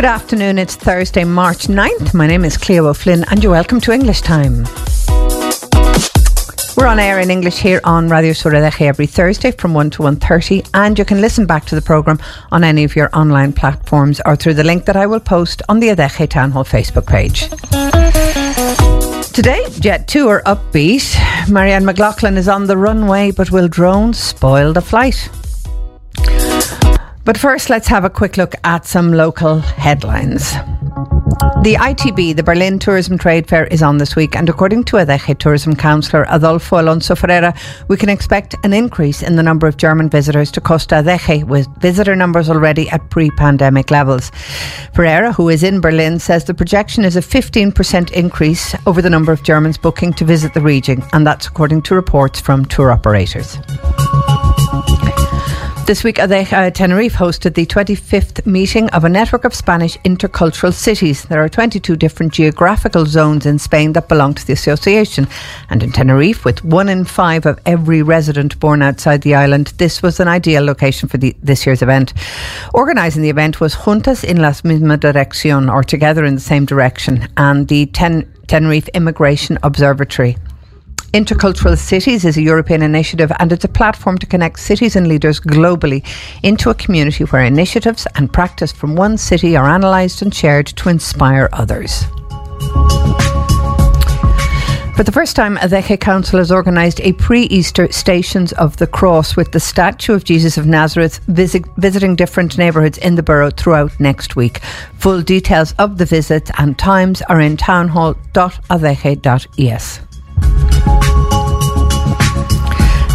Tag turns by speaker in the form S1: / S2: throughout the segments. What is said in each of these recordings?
S1: Good afternoon. It's Thursday, March 9th. My name is Cleo O'Flynn, and you're welcome to English Time. We're on air in English here on Radio Sur every Thursday from 1 to 1.30 and you can listen back to the programme on any of your online platforms or through the link that I will post on the Adeje Town Hall Facebook page. Today, Jet 2 are upbeat. Marianne McLaughlin is on the runway, but will drones spoil the flight? But first, let's have a quick look at some local headlines. The ITB, the Berlin Tourism Trade Fair, is on this week, and according to Adeje Tourism Councillor Adolfo Alonso Ferreira, we can expect an increase in the number of German visitors to Costa Adeje, with visitor numbers already at pre pandemic levels. Ferreira, who is in Berlin, says the projection is a 15% increase over the number of Germans booking to visit the region, and that's according to reports from tour operators. This week, uh, Tenerife hosted the 25th meeting of a network of Spanish intercultural cities. There are 22 different geographical zones in Spain that belong to the association. And in Tenerife, with one in five of every resident born outside the island, this was an ideal location for the, this year's event. Organising the event was Juntas en la misma dirección, or Together in the Same Direction, and the Ten- Tenerife Immigration Observatory. Intercultural Cities is a European initiative and it's a platform to connect cities and leaders globally into a community where initiatives and practice from one city are analysed and shared to inspire others. For the first time, Adeje Council has organised a pre Easter Stations of the Cross with the statue of Jesus of Nazareth visit, visiting different neighbourhoods in the borough throughout next week. Full details of the visits and times are in townhall.adeje.es.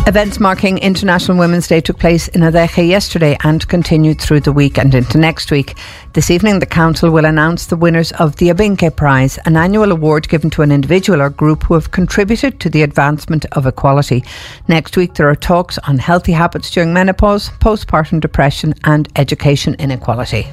S1: Events marking International Women's Day took place in Adeje yesterday and continued through the week and into next week. This evening, the Council will announce the winners of the Abinke Prize, an annual award given to an individual or group who have contributed to the advancement of equality. Next week, there are talks on healthy habits during menopause, postpartum depression, and education inequality.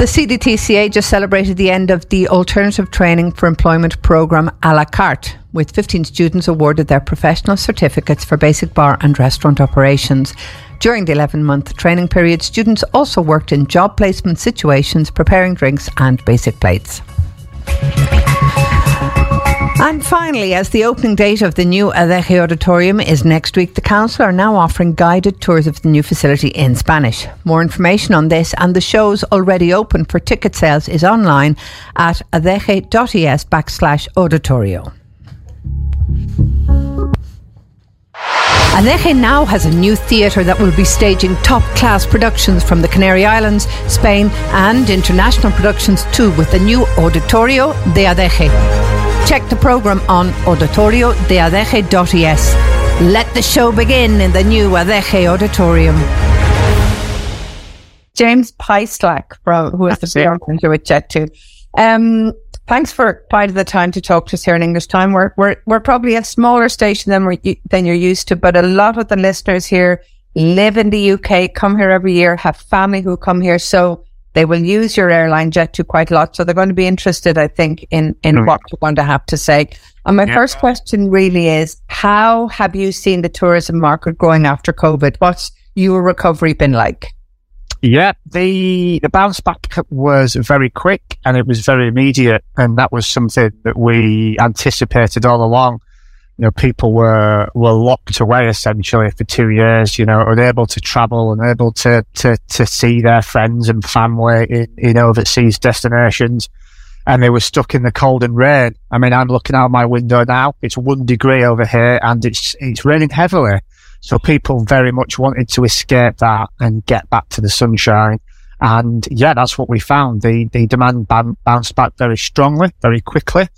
S1: The CDTCA just celebrated the end of the Alternative Training for Employment programme a la carte, with 15 students awarded their professional certificates for basic bar and restaurant operations. During the 11 month training period, students also worked in job placement situations, preparing drinks and basic plates. And finally, as the opening date of the new Adeje Auditorium is next week, the Council are now offering guided tours of the new facility in Spanish. More information on this and the shows already open for ticket sales is online at adeje.es backslash auditorio. Adeje now has a new theatre that will be staging top class productions from the Canary Islands, Spain, and international productions too, with the new Auditorio de Adeje. Check the programme on auditoriodeadeje.es. Let the show begin in the new Adeje Auditorium. James Pyslack, from who is the PR manager with Jet2. Um, thanks for finding the time to talk to us here in English Time. We're we're, we're probably a smaller station than we than you're used to, but a lot of the listeners here live in the UK, come here every year, have family who come here, so they will use your airline Jet2 quite a lot. So they're going to be interested, I think, in, in mm. what you're going to have to say. And my yeah. first question really is, how have you seen the tourism market growing after COVID? What's your recovery been like?
S2: Yeah, the the bounce back was very quick and it was very immediate, and that was something that we anticipated all along you know, people were, were locked away essentially for two years, you know, unable to travel, unable to, to, to see their friends and family in, in overseas destinations. And they were stuck in the cold and rain. I mean, I'm looking out my window now. It's one degree over here and it's, it's raining heavily. So people very much wanted to escape that and get back to the sunshine. And yeah, that's what we found. The, the demand bounced back very strongly, very quickly.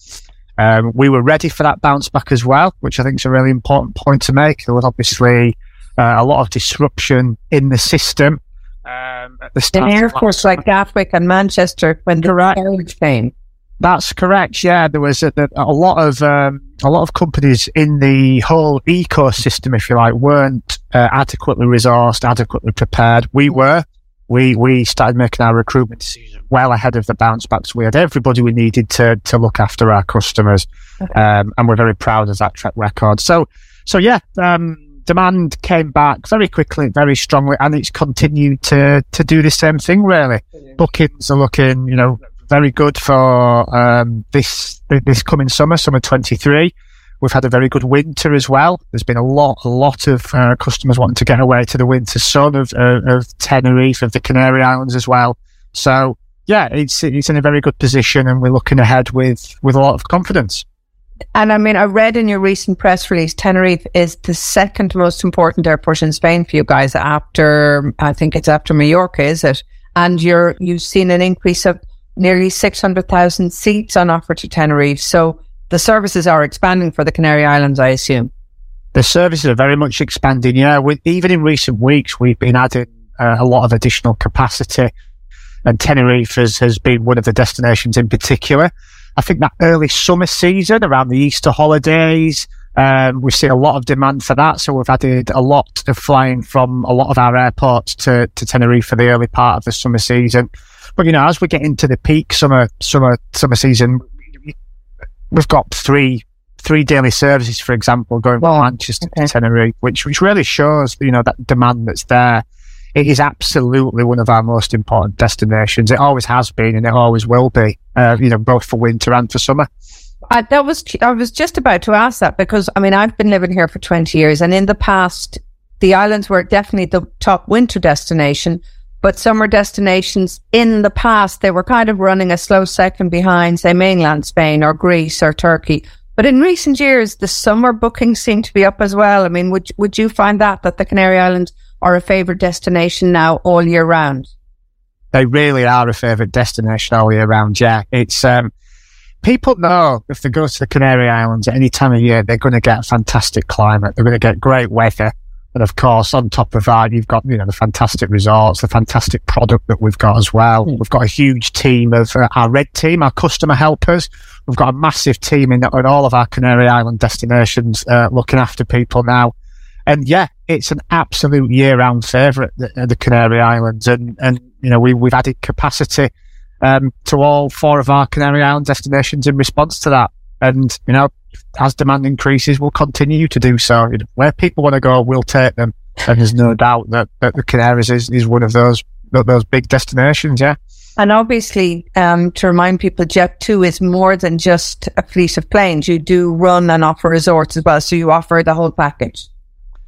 S2: Um, we were ready for that bounce back as well, which I think is a really important point to make. There was obviously uh, a lot of disruption in the system.
S1: Um, at the start in airports like Gatwick and Manchester when the carriage came.
S2: That's correct. Yeah, there was a, a lot of um, a lot of companies in the whole ecosystem, if you like, weren't uh, adequately resourced, adequately prepared. We were. We we started making our recruitment decisions well ahead of the bounce backs. We had everybody we needed to to look after our customers, okay. um, and we're very proud of that track record. So, so yeah, um, demand came back very quickly, very strongly, and it's continued to to do the same thing. Really, bookings are looking, you know, very good for um, this this coming summer, summer twenty three. We've had a very good winter as well. There's been a lot, a lot of uh, customers wanting to get away to the winter sun of, uh, of Tenerife, of the Canary Islands as well. So yeah, it's it's in a very good position, and we're looking ahead with with a lot of confidence.
S1: And I mean, I read in your recent press release, Tenerife is the second most important airport in Spain for you guys after, I think it's after Mallorca, is it? And you're, you've seen an increase of nearly 600,000 seats on offer to Tenerife. So the services are expanding for the Canary Islands, I assume.
S2: The services are very much expanding. Yeah. Even in recent weeks, we've been adding uh, a lot of additional capacity and Tenerife has, has been one of the destinations in particular. I think that early summer season around the Easter holidays, um, we've seen a lot of demand for that. So we've added a lot of flying from a lot of our airports to, to Tenerife for the early part of the summer season. But, you know, as we get into the peak summer, summer, summer season, we've got three, three daily services, for example, going from Manchester okay. to Tenerife, which, which really shows, you know, that demand that's there it is absolutely one of our most important destinations. It always has been, and it always will be. Uh, you know, both for winter and for summer.
S1: I, that was I was just about to ask that because I mean I've been living here for twenty years, and in the past, the islands were definitely the top winter destination. But summer destinations in the past, they were kind of running a slow second behind, say, mainland Spain or Greece or Turkey. But in recent years, the summer bookings seem to be up as well. I mean, would would you find that that the Canary Islands are a favourite destination now all year round?
S2: They really are a favourite destination all year round. Yeah, it's um, people know if they go to the Canary Islands at any time of year, they're going to get fantastic climate. They're going to get great weather. And of course, on top of that, you've got, you know, the fantastic resorts, the fantastic product that we've got as well. Mm. We've got a huge team of uh, our red team, our customer helpers. We've got a massive team in, in all of our Canary Island destinations, uh, looking after people now. And yeah, it's an absolute year-round favourite, the, the Canary Islands, and and you know we we've added capacity um, to all four of our Canary Island destinations in response to that. And you know, as demand increases, we'll continue to do so. You know, where people want to go, we'll take them, and there's no doubt that, that the Canaries is, is one of those those big destinations. Yeah.
S1: And obviously, um, to remind people, Jet2 is more than just a fleet of planes. You do run and offer resorts as well. So you offer the whole package.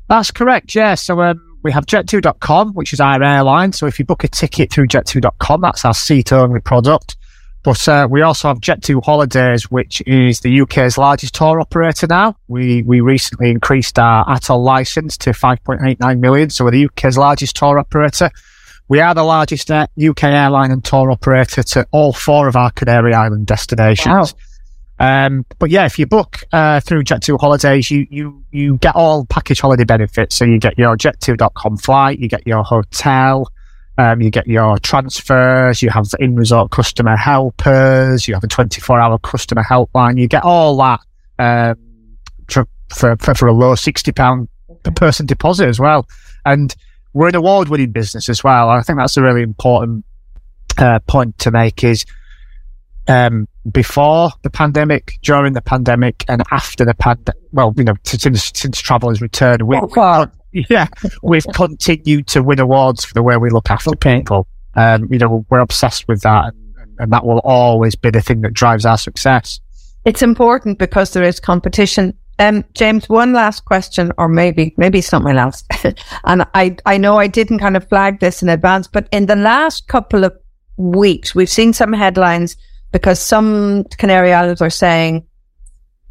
S2: That's correct, yeah. So um, we have jet2.com, which is our airline. So if you book a ticket through jet2.com, that's our seat only product. But uh, we also have Jet2 Holidays, which is the UK's largest tour operator now. We we recently increased our ATOL license to 5.89 million, so we're the UK's largest tour operator. We are the largest uh, UK airline and tour operator to all four of our Canary Island destinations. Wow. Um, but yeah, if you book uh, through Jet2 Holidays, you, you, you get all package holiday benefits. So you get your Jet2.com flight, you get your hotel, um, you get your transfers, you have in resort customer helpers, you have a 24 hour customer helpline, you get all that um, for, for, for, a low £60 per person deposit as well. And we're an award winning business as well. I think that's a really important uh, point to make is um, before the pandemic, during the pandemic, and after the pandemic. Well, you know, since since travel has returned, we, oh, yeah, we've continued to win awards for the way we look after people. Um, you know, we're obsessed with that, and, and that will always be the thing that drives our success.
S1: It's important because there is competition. Um, James, one last question, or maybe maybe something else. and I I know I didn't kind of flag this in advance, but in the last couple of weeks, we've seen some headlines because some Canary Islands are saying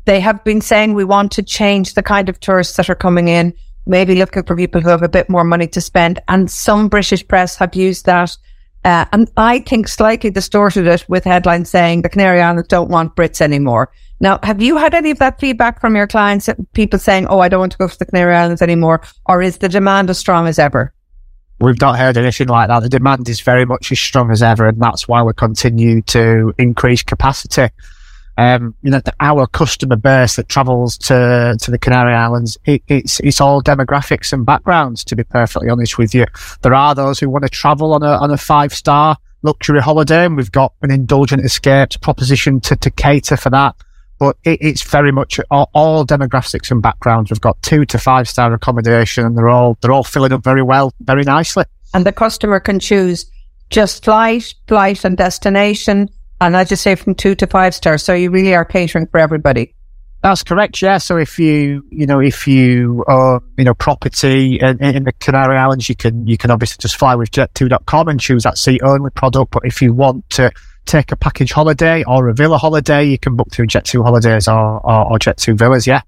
S1: they have been saying we want to change the kind of tourists that are coming in, maybe looking for people who have a bit more money to spend. And some British press have used that. Uh, and I think slightly distorted it with headlines saying the Canary Islands don't want Brits anymore. Now, have you had any of that feedback from your clients? People saying, "Oh, I don't want to go to the Canary Islands anymore," or is the demand as strong as ever?
S2: We've not heard anything like that. The demand is very much as strong as ever, and that's why we continue to increase capacity. Um, you know, the, our customer base that travels to, to the Canary Islands, it, it's, it's all demographics and backgrounds, to be perfectly honest with you. There are those who want to travel on a, on a five star luxury holiday, and we've got an indulgent escapes proposition to, to cater for that. but it, it's very much all, all, demographics and backgrounds. We've got two to five star accommodation, and they're all they're all filling up very well, very nicely.
S3: And the customer can choose just flight, flight, and destination, and I just say from two to five stars. So you really are catering for everybody.
S2: That's correct. Yeah. So if you, you know, if you, are, you know, property in, in, the Canary Islands, you can, you can obviously just fly with jet2.com and choose that seat only product. But if you want to take a package holiday or a villa holiday, you can book through Jet2 holidays or, or, or Jet2 villas. Yeah.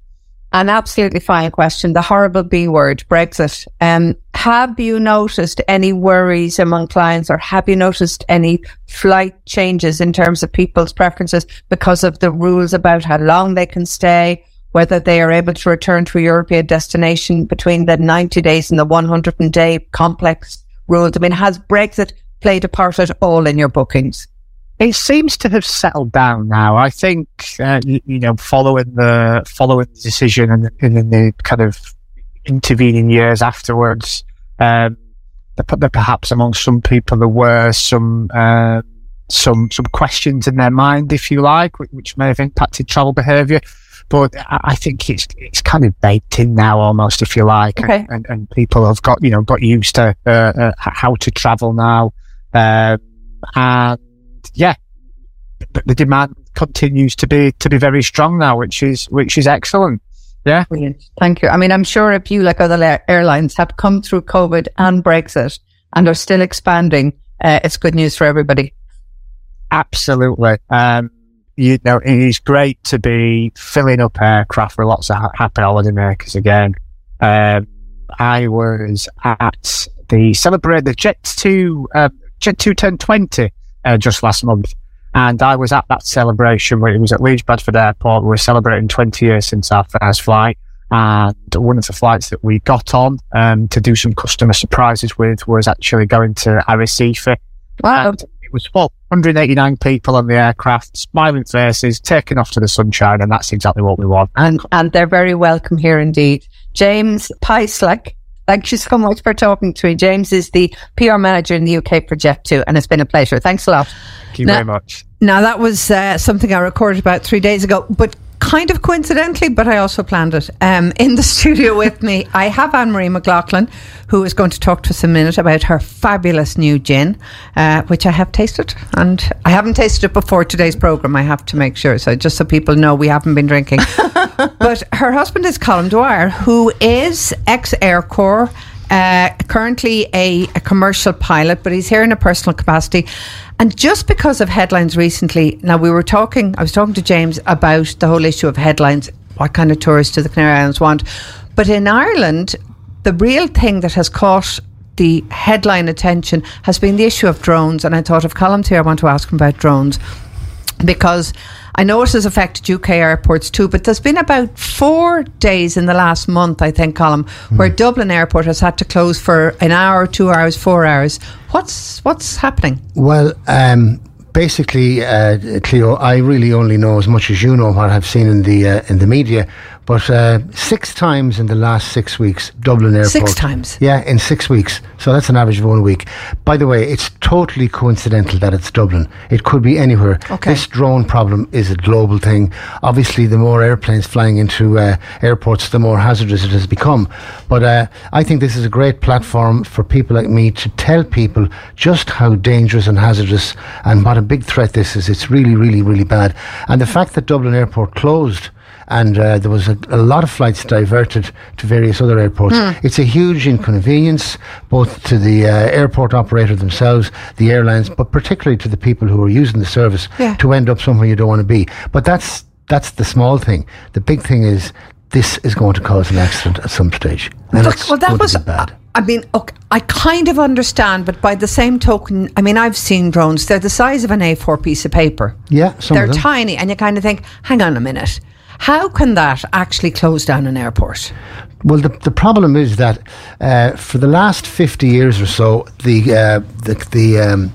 S3: An absolutely fine question. The horrible B word, Brexit. Um, have you noticed any worries among clients or have you noticed any flight changes in terms of people's preferences because of the rules about how long they can stay, whether they are able to return to a European destination between the 90 days and the 100 day complex rules? I mean, has Brexit played a part at all in your bookings?
S2: It seems to have settled down now. I think uh, you, you, know, following the following the decision and, and in the kind of intervening years afterwards, um, there, perhaps among some people there were some uh, some some questions in their mind, if you like, which may have impacted travel behaviour. But I think it's it's kind of baked in now, almost, if you like, okay. and, and, people have got you know got used to uh, uh how to travel now, um, and yeah, But the demand continues to be to be very strong now, which is which is excellent. Yeah,
S3: brilliant. Thank you. I mean, I'm sure if you, like other airlines, have come through COVID and Brexit and are still expanding, uh, it's good news for everybody.
S2: Absolutely. Um, you know, it is great to be filling up aircraft with lots of happy holidaymakers again. Um, I was at the celebrate the Jet Two uh, Jet Two Ten Twenty uh, just last month. And I was at that celebration where it was at Leeds Bradford Airport. We were celebrating 20 years since our first flight. And one of the flights that we got on um, to do some customer surprises with was actually going to Arrecife.
S3: Wow.
S2: And it was full. 189 people on the aircraft, smiling faces, taking off to the sunshine, and that's exactly what we want.
S3: And and they're very welcome here indeed. James Peislak Thank you so much for talking to me. James is the PR manager in the UK for Jet2, and it's been a pleasure. Thanks a lot.
S2: Thank you now, very much.
S1: Now, that was uh, something I recorded about three days ago, but kind of coincidentally, but I also planned it. Um, in the studio with me, I have Anne Marie McLaughlin, who is going to talk to us a minute about her fabulous new gin, uh, which I have tasted. And I haven't tasted it before today's programme, I have to make sure. So just so people know, we haven't been drinking. but her husband is Colm Dwyer, who is ex Air Corps. Uh, currently a, a commercial pilot, but he's here in a personal capacity. And just because of headlines recently, now we were talking, I was talking to James about the whole issue of headlines. What kind of tourists do the Canary Islands want? But in Ireland, the real thing that has caught the headline attention has been the issue of drones. And I thought of Colm's here, I want to ask him about drones because I know it has affected UK airports too, but there's been about four days in the last month, I think, Colm, mm. where Dublin Airport has had to close for an hour, two hours, four hours. What's what's happening?
S4: Well, um, basically, uh, Cleo, I really only know as much as you know what I've seen in the uh, in the media. But uh, six times in the last six weeks, Dublin Airport.
S1: Six times?
S4: Yeah, in six weeks. So that's an average of one week. By the way, it's totally coincidental that it's Dublin. It could be anywhere. Okay. This drone problem is a global thing. Obviously, the more airplanes flying into uh, airports, the more hazardous it has become. But uh, I think this is a great platform for people like me to tell people just how dangerous and hazardous and what a big threat this is. It's really, really, really bad. And the fact that Dublin Airport closed and uh, there was a, a, lot of flights diverted to various other airports. Mm. It's a huge inconvenience both to the uh, airport operator themselves, the airlines, but particularly to the people who are using the service yeah. to end up somewhere you don't want to be. But that's that's the small thing. The big thing is this is going to cause an accident at some stage.
S1: And Look, well, that was bad. I mean, okay, I kind of understand, but by the same token, I mean, I've seen drones. They're the size of an A4 piece of paper.
S4: Yeah,
S1: they're tiny, and you kind of think, hang on a minute how can that actually close down an airport?
S4: Well, the, the problem is that uh, for the last 50 years or so, the, uh, the, the, um,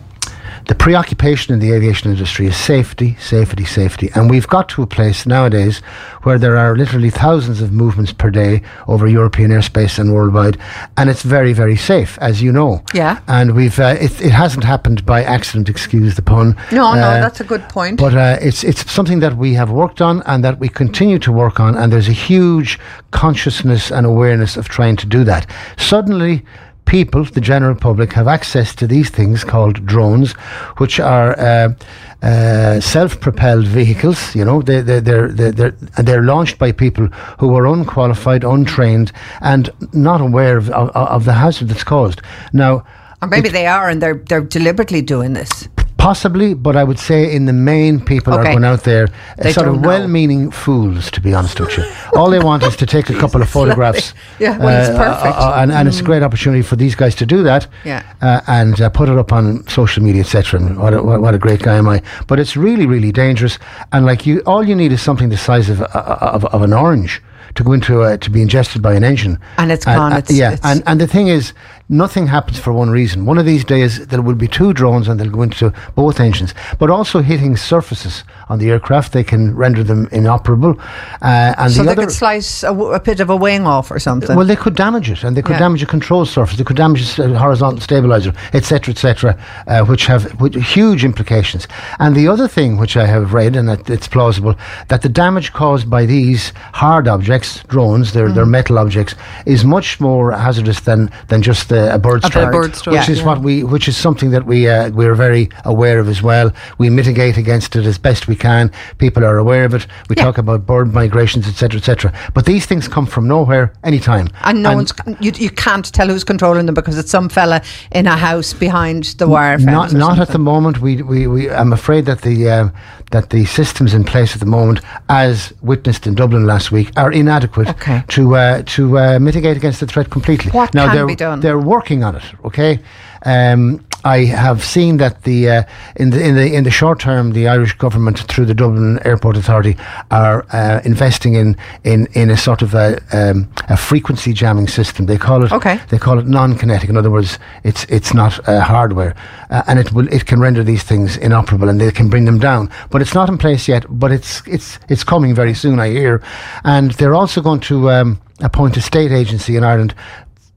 S4: the preoccupation in the aviation industry is safety, safety, safety. And we've got to a place nowadays where there are literally thousands of movements per day over European airspace and worldwide. And it's very, very safe, as you know.
S1: Yeah.
S4: And we've, uh, it, it, hasn't happened by accident, excuse the pun.
S1: No, uh, no, that's a good point.
S4: But uh, it's, it's something that we have worked on and that we continue to work on. And there's a huge consciousness and awareness of trying to do that. Suddenly, people, the general public, have access to these things called drones, which are uh, uh, self-propelled vehicles. You know, they, they, they're, they're, they're, they're launched by people who are unqualified, untrained, and not aware of, of, of the hazard that's caused. Now,
S1: or maybe it, they are, and they're they're deliberately doing this.
S4: Possibly, but I would say in the main, people okay. are going out there they sort of well-meaning fools, to be honest with you. All they want is to take a couple of photographs.
S1: yeah, well, uh, it's perfect, uh,
S4: uh, and, and mm. it's a great opportunity for these guys to do that.
S1: Yeah,
S4: uh, and uh, put it up on social media, etc. And what a, what a great guy am I! But it's really, really dangerous. And like you, all you need is something the size of of, of an orange to go into uh, to be ingested by an engine.
S1: And it's gone. Uh, it's,
S4: yeah, it's and and the thing is, nothing happens for one reason. One of these days, there will be two drones and they'll go into both engines, but also hitting surfaces on the aircraft, they can render them inoperable.
S1: Uh, and so the they other, could slice a, w- a bit of a wing off or something.
S4: Well, they could damage it, and they could yeah. damage a control surface. They could damage a horizontal stabilizer, etc., etc., uh, which have which, huge implications. And the other thing, which I have read, and it's plausible, that the damage caused by these hard objects, drones, they're, mm. they're metal objects, is much more hazardous than than just the a bird strike,
S1: bird strike,
S4: which yeah. is yeah. what we, which is something that we uh, we're very aware of as well. We mitigate against it as best we can. People are aware of it. We yeah. talk about bird migrations, etc., etc. But these things come from nowhere, anytime,
S1: and no and one's you, you can't tell who's controlling them because it's some fella in a house behind the wire.
S4: Not not at the moment. We we, we I'm afraid that the uh, that the systems in place at the moment, as witnessed in Dublin last week, are inadequate
S1: okay.
S4: to uh, to uh, mitigate against the threat completely.
S1: What
S4: now,
S1: can
S4: they're,
S1: be done?
S4: They're working on it. Okay. Um, I have seen that the uh, in the in the in the short term, the Irish government through the Dublin Airport Authority are uh, investing in, in in a sort of a, um, a frequency jamming system. They call it
S1: okay.
S4: They call it non-kinetic. In other words, it's it's not uh, hardware, uh, and it will it can render these things inoperable, and they can bring them down. But it's not in place yet. But it's it's it's coming very soon, I hear, and they're also going to. Um, appoint a state agency in Ireland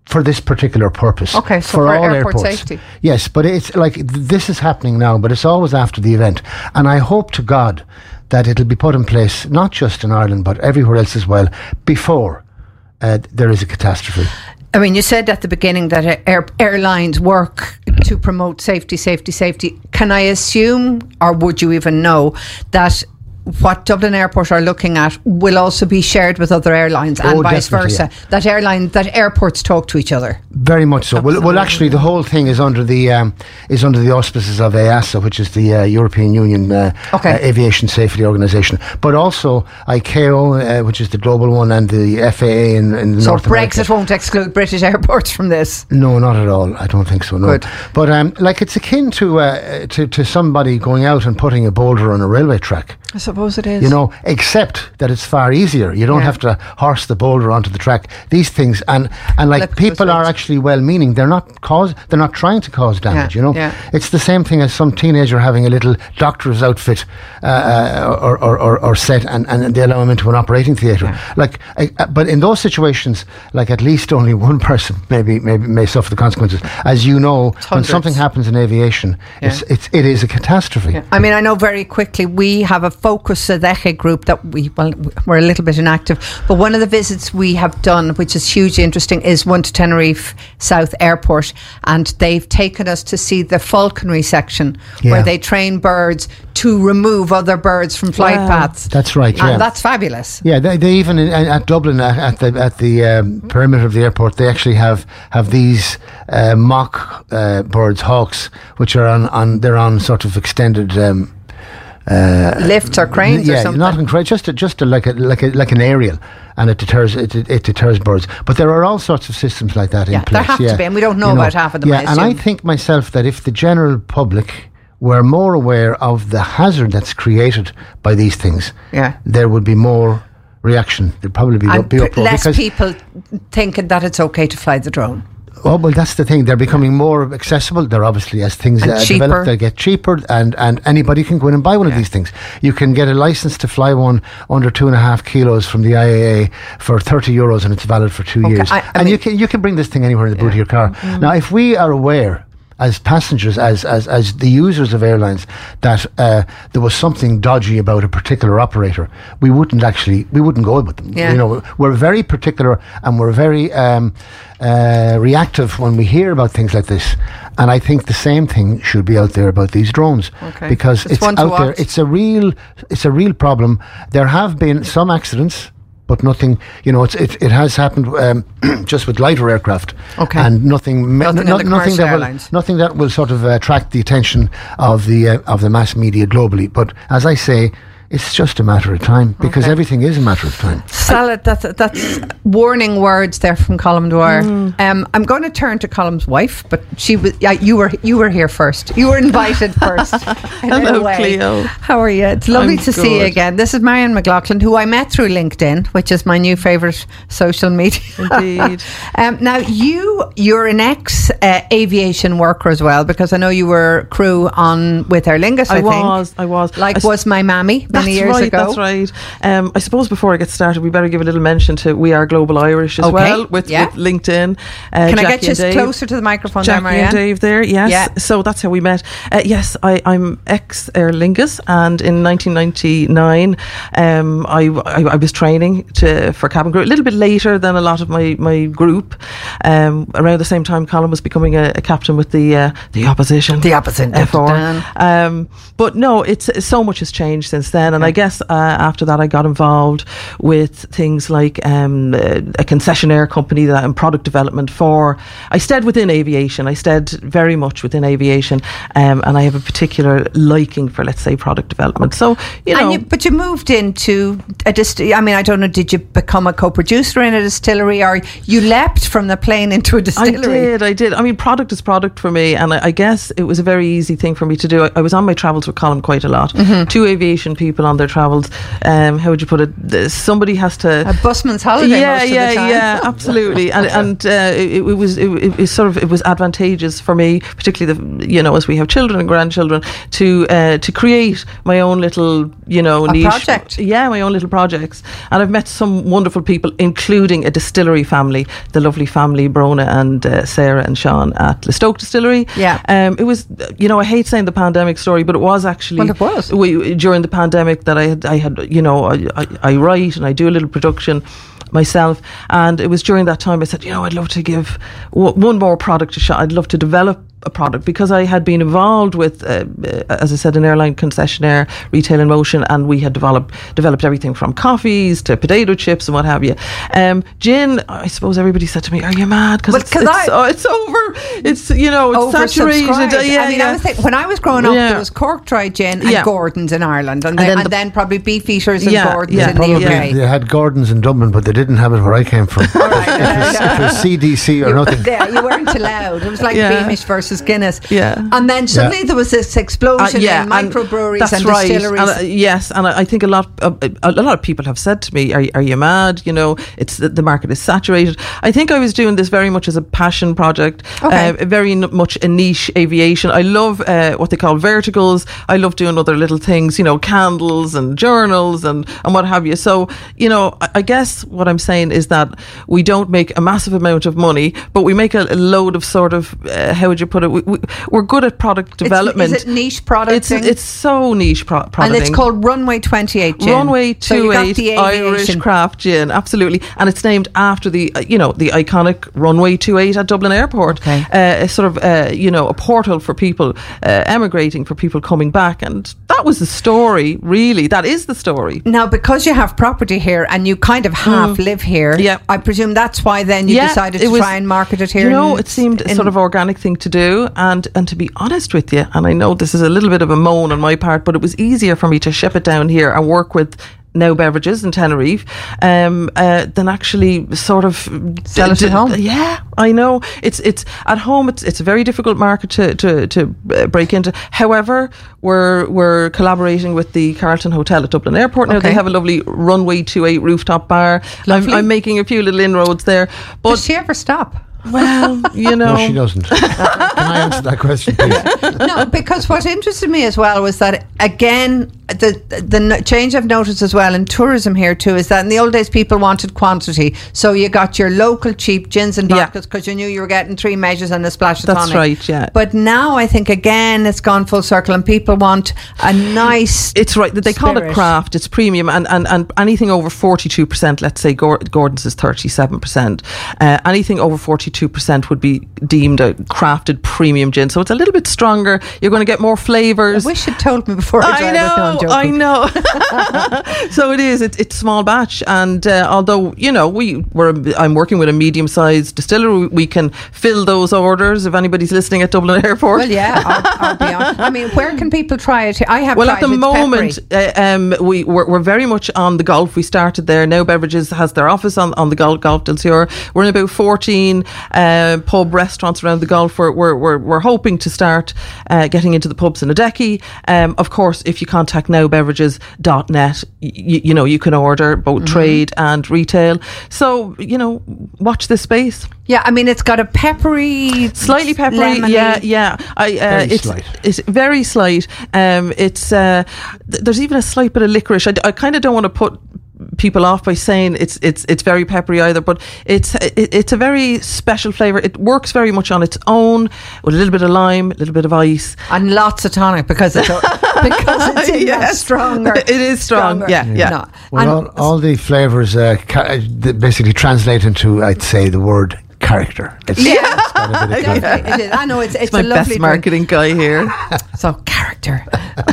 S4: for this particular purpose.
S1: Okay, so for, for all airport airports. safety.
S4: Yes, but it's like this is happening now, but it's always after the event. And I hope to God that it'll be put in place, not just in Ireland, but everywhere else as well, before uh, there is a catastrophe.
S1: I mean, you said at the beginning that air, airlines work to promote safety, safety, safety. Can I assume, or would you even know, that what Dublin Airport are looking at will also be shared with other airlines and oh, vice versa. Yeah. That airline, that airports talk to each other.
S4: Very much so. Well, well, actually, the whole thing is under the um, is under the auspices of EASA, which is the uh, European Union uh, okay. uh, Aviation Safety Organisation, but also ICAO, uh, which is the global one, and the FAA in, in
S1: so
S4: North
S1: Brexit
S4: America.
S1: won't exclude British airports from this.
S4: No, not at all. I don't think so. No.
S1: Good.
S4: But um, like it's akin to, uh, to to somebody going out and putting a boulder on a railway track.
S1: I suppose it is.
S4: You know, except that it's far easier. You don't yeah. have to horse the boulder onto the track. These things and and like Look, people are actually well-meaning. They're not cause. They're not trying to cause damage.
S1: Yeah.
S4: You know,
S1: yeah.
S4: it's the same thing as some teenager having a little doctor's outfit uh, uh, or, or, or, or, set, and, and they allow him into an operating theatre. Like, uh, but in those situations, like at least only one person maybe maybe may suffer the consequences. As you know, when something happens in aviation, it's, it's it is a catastrophe.
S1: I mean, I know very quickly we have a focus Sadeche group that we, well, we're a little bit inactive, but one of the visits we have done, which is hugely interesting, is one to Tenerife South Airport. And they've taken us to see the falconry section yeah. where they train birds to remove other birds from flight wow. paths.
S4: That's right.
S1: Yeah. And that's fabulous.
S4: Yeah, they, they even in, at Dublin at the at the um, perimeter of the airport, they actually have have these uh, mock uh, birds, hawks, which are on, on they're on sort of extended. Um,
S1: uh, lifts or cranes
S4: yeah,
S1: or something.
S4: not in cranes, just a, just a, like a like a like an aerial, and it deters it, it, it, deters birds. But there are all sorts of systems like that
S1: yeah,
S4: in place.
S1: There have
S4: yeah.
S1: to be, and we don't know, you know about half of them.
S4: Yeah, I and I think myself that if the general public were more aware of the hazard that's created by these things,
S1: yeah.
S4: there would be more reaction. There'd probably be,
S1: and
S4: be
S1: less people thinking that it's okay to fly the drone.
S4: Oh well, that's the thing. They're becoming more accessible. They're obviously as things uh, develop, they get cheaper, and and anybody can go in and buy one yeah. of these things. You can get a license to fly one under two and a half kilos from the IAA for thirty euros, and it's valid for two okay, years. I, I and mean, you can you can bring this thing anywhere in the yeah. boot of your car. Mm. Now, if we are aware as passengers, as as as the users of airlines, that uh, there was something dodgy about a particular operator, we wouldn't actually we wouldn't go with them. Yeah. You know, we're very particular and we're very um, uh, reactive when we hear about things like this. And I think the same thing should be out there about these drones okay. because it's, it's out there. It's a real it's a real problem. There have been some accidents but nothing. You know, it it has happened um, just with lighter aircraft,
S1: okay,
S4: and nothing,
S1: nothing,
S4: no, nothing that
S1: airlines.
S4: will nothing that will sort of attract the attention of the uh, of the mass media globally. But as I say, it's just a matter of time because okay. everything is a matter of time.
S1: Salad, that's, that's warning words there from Colm Dwyer. Mm. Um, I'm going to turn to Colm's wife, but she was, yeah, you were you were here first. You were invited first.
S5: Hello, Cleo.
S1: How are you? It's lovely I'm to good. see you again. This is Marion McLaughlin, who I met through LinkedIn, which is my new favourite social media.
S5: Indeed.
S1: um, now, you, you're an ex uh, aviation worker as well, because I know you were crew on with Aer Lingus, I, I
S5: was, I was.
S1: Like I was my mammy many
S5: years
S1: right,
S5: ago. That's right. Um, I suppose before I get started, we better give a little mention to We Are Global Irish as okay. well with, yeah. with LinkedIn.
S1: Uh, Can Jackie I get you Dave. closer to the microphone
S5: Jackie
S1: there,
S5: and Dave there, yes. Yeah. So that's how we met. Uh, yes, I, am ex Aer Lingus, and in 1999, um, I, I, I, was training to for cabin crew a little bit later than a lot of my, my group. Um, around the same time, Colm was becoming a, a captain with the uh, the opposition.
S1: The opposition.
S5: F4. Um, but no, it's so much has changed since then, and I guess uh, after that, I got involved with things like um, a concessionaire company that and product development for. I stayed within aviation. I stayed very much within aviation, um, and I have a particular liking for, let's say, product development. So you know,
S1: you, but you moved into a distillery. I mean, I don't know. Did you become a co-producer in a distillery, or you leapt from the plane into a distillery?
S5: I did. I did. I mean, product is product for me, and I, I guess it was a very easy thing for me to do. I, I was on my travels with Colm quite a lot. Mm-hmm. Two aviation people on their travels. Um, how would you put it? Somebody has to
S1: a busman's holiday.
S5: Yeah, yeah,
S1: yeah,
S5: absolutely. and and uh, it, it, was it, it, sort of it was advantageous for me, particularly the you know as we have children and grandchildren, to uh, to create my own little you know
S1: a
S5: niche
S1: project.
S5: Yeah, my own little projects, and I've met some wonderful people, including a distillery family, the lovely family Brona and uh, Sarah and Sean at Listoke Distillery.
S1: Yeah,
S5: um, it was you know I hate saying the pandemic story, but it was actually
S1: well, it was
S5: we, during the pandemic that I had I had you know I, I, I write and I do a little production myself. And it was during that time I said, you know, I'd love to give w- one more product a shot. I'd love to develop a product because I had been involved with, uh, uh, as I said, an airline concessionaire, retail in motion, and we had developed developed everything from coffees to potato chips and what have you. Um, gin, I suppose everybody said to me, "Are you mad?"
S1: Because it's, it's,
S5: oh, it's, over. It's you know it's saturated. Uh,
S1: yeah, I mean, yeah. I was thinking, when I was growing up, yeah. there was Cork Dry Gin and yeah. Gordon's in Ireland, and, and, then, and the, then, probably Beefeaters and Gordon's in the UK.
S4: They had Gordon's in Dublin, but they didn't have it where I came from. right, it, was, it, was, CDG or
S1: you,
S4: nothing.
S1: There, you weren't allowed. It was like Beamish versus Guinness.
S5: Yeah.
S1: And then suddenly yeah. there was this explosion uh, yeah, in microbreweries and, and right. distilleries.
S5: And, uh, yes, and I, I think a lot uh, a lot of people have said to me, "Are, are you mad? You know, it's the, the, market is saturated." I think I was doing this very much as a passion project, okay. uh, very n- much a niche aviation. I love uh, what they call verticals. I love doing other little things, you know, candles and journals and and what have you. So, you know, I, I guess what I'm saying is that we don't make a massive amount of money, but we make a, a load of sort of uh, how would you put it? We, we, we're good at product development.
S1: It's, is it niche product?
S5: It's, it's so niche pro- product.
S1: And it's called Runway 28 Gin.
S5: Runway 28 so Irish craft gin, absolutely. And it's named after the, uh, you know, the iconic Runway 28 at Dublin Airport.
S1: Okay.
S5: Uh, sort of, uh, you know, a portal for people uh, emigrating, for people coming back. And that was the story, really. That is the story.
S1: Now, because you have property here and you kind of half mm. live here,
S5: yeah.
S1: I presume that's why then you yeah, decided to was, try and market it here.
S5: You know, it seemed a sort of organic thing to do. And, and to be honest with you, and I know this is a little bit of a moan on my part, but it was easier for me to ship it down here and work with now beverages in Tenerife um, uh, than actually sort of
S1: sell it d- at home.
S5: Yeah, I know it's it's at home. It's it's a very difficult market to to, to uh, break into. However, we're we're collaborating with the Carlton Hotel at Dublin Airport now. Okay. They have a lovely runway to a rooftop bar. I'm, I'm, making a few little inroads there.
S1: But Does she ever stop?
S5: Well, you know.
S4: No, she doesn't. Can I answer that question, please?
S1: no, because what interested me as well was that again, the the change I've noticed as well in tourism here too is that in the old days people wanted quantity, so you got your local cheap gins and vodkas because yeah. you knew you were getting three measures and a splash of
S5: That's
S1: tonic.
S5: right, yeah.
S1: But now I think again it's gone full circle and people want a nice.
S5: It's right that they
S1: spirit.
S5: call it craft. It's premium and, and, and anything over forty two percent. Let's say Gordon's is thirty seven percent. Uh, anything over forty two percent would be deemed a crafted premium gin. So it's a little bit stronger. You're going to get more flavors.
S1: I wish you'd told me before. I,
S5: I know. I know. so it is. It, it's small batch, and uh, although you know we were, I'm working with a medium sized distillery. We can fill those orders if anybody's listening at Dublin Airport.
S1: Well, yeah, I'll, I'll be on. I mean, where can people try it? I have.
S5: Well, at the moment, uh, um, we we're, we're, very much on the Golf. We started there. Now Beverages has their office on, on the Golf Golf del Sur. We're in about 14 uh, pub restaurants around the Golf. We're we're, we're, we're hoping to start uh, getting into the pubs in Adeje. Um, of course, if you contact Now Beverages net. You, you know, you can order both mm-hmm. trade and retail. So, you know, watch this space.
S1: Yeah, I mean, it's got a peppery,
S5: slightly peppery. Lemony. Yeah, yeah. I,
S4: uh, very
S5: it's,
S4: slight.
S5: it's very slight. Um, it's uh, th- there's even a slight bit of licorice. I, d- I kind of don't want to put people off by saying it's it's it's very peppery either, but it's it, it's a very special flavor. It works very much on its own with a little bit of lime, a little bit of ice,
S1: and lots of tonic because it's because it's in yes. stronger.
S5: It is strong. Stronger. Yeah, yeah.
S4: No. Well, all, all, the flavors uh, ca- basically translate into, I'd say, the word character.
S1: It's, yeah, it's I know it's it's,
S5: it's my
S1: a lovely
S5: best marketing
S1: drink.
S5: guy here.
S1: so character.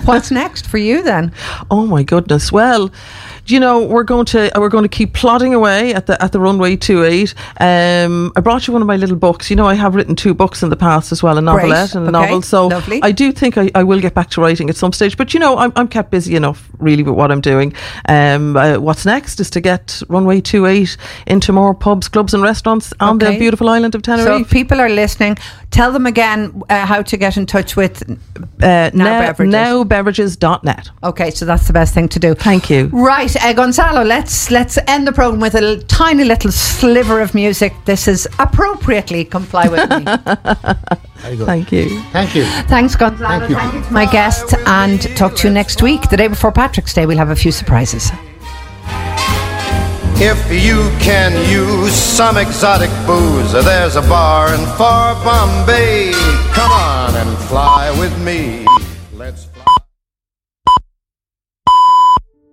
S1: What's next for you then?
S5: Oh my goodness. Well you know, we're going to we're going to keep plodding away at the at the runway two eight. Um, I brought you one of my little books. You know, I have written two books in the past as well, a novelette and a okay. novel. So
S1: Lovely.
S5: I do think I, I will get back to writing at some stage. But you know, I'm, I'm kept busy enough really with what I'm doing. Um, uh, what's next is to get runway two eight into more pubs, clubs, and restaurants on okay. the beautiful island of Tenerife.
S1: So if people are listening, tell them again uh, how to get in touch with uh, now, now beverages.
S5: Nowbeverages.net.
S1: Okay, so that's the best thing to do.
S5: Thank you.
S1: Right uh, Gonzalo, let's let's end the program with a tiny little sliver of music. This is appropriately Come Fly with me.
S5: Thank you.
S4: Thank you.
S1: Thanks, Gonzalo. Thank you. Thank you to my guests, and talk to you next week. The day before Patrick's Day, we'll have a few surprises.
S6: If you can use some exotic booze, there's a bar in far Bombay. Come on and fly with me.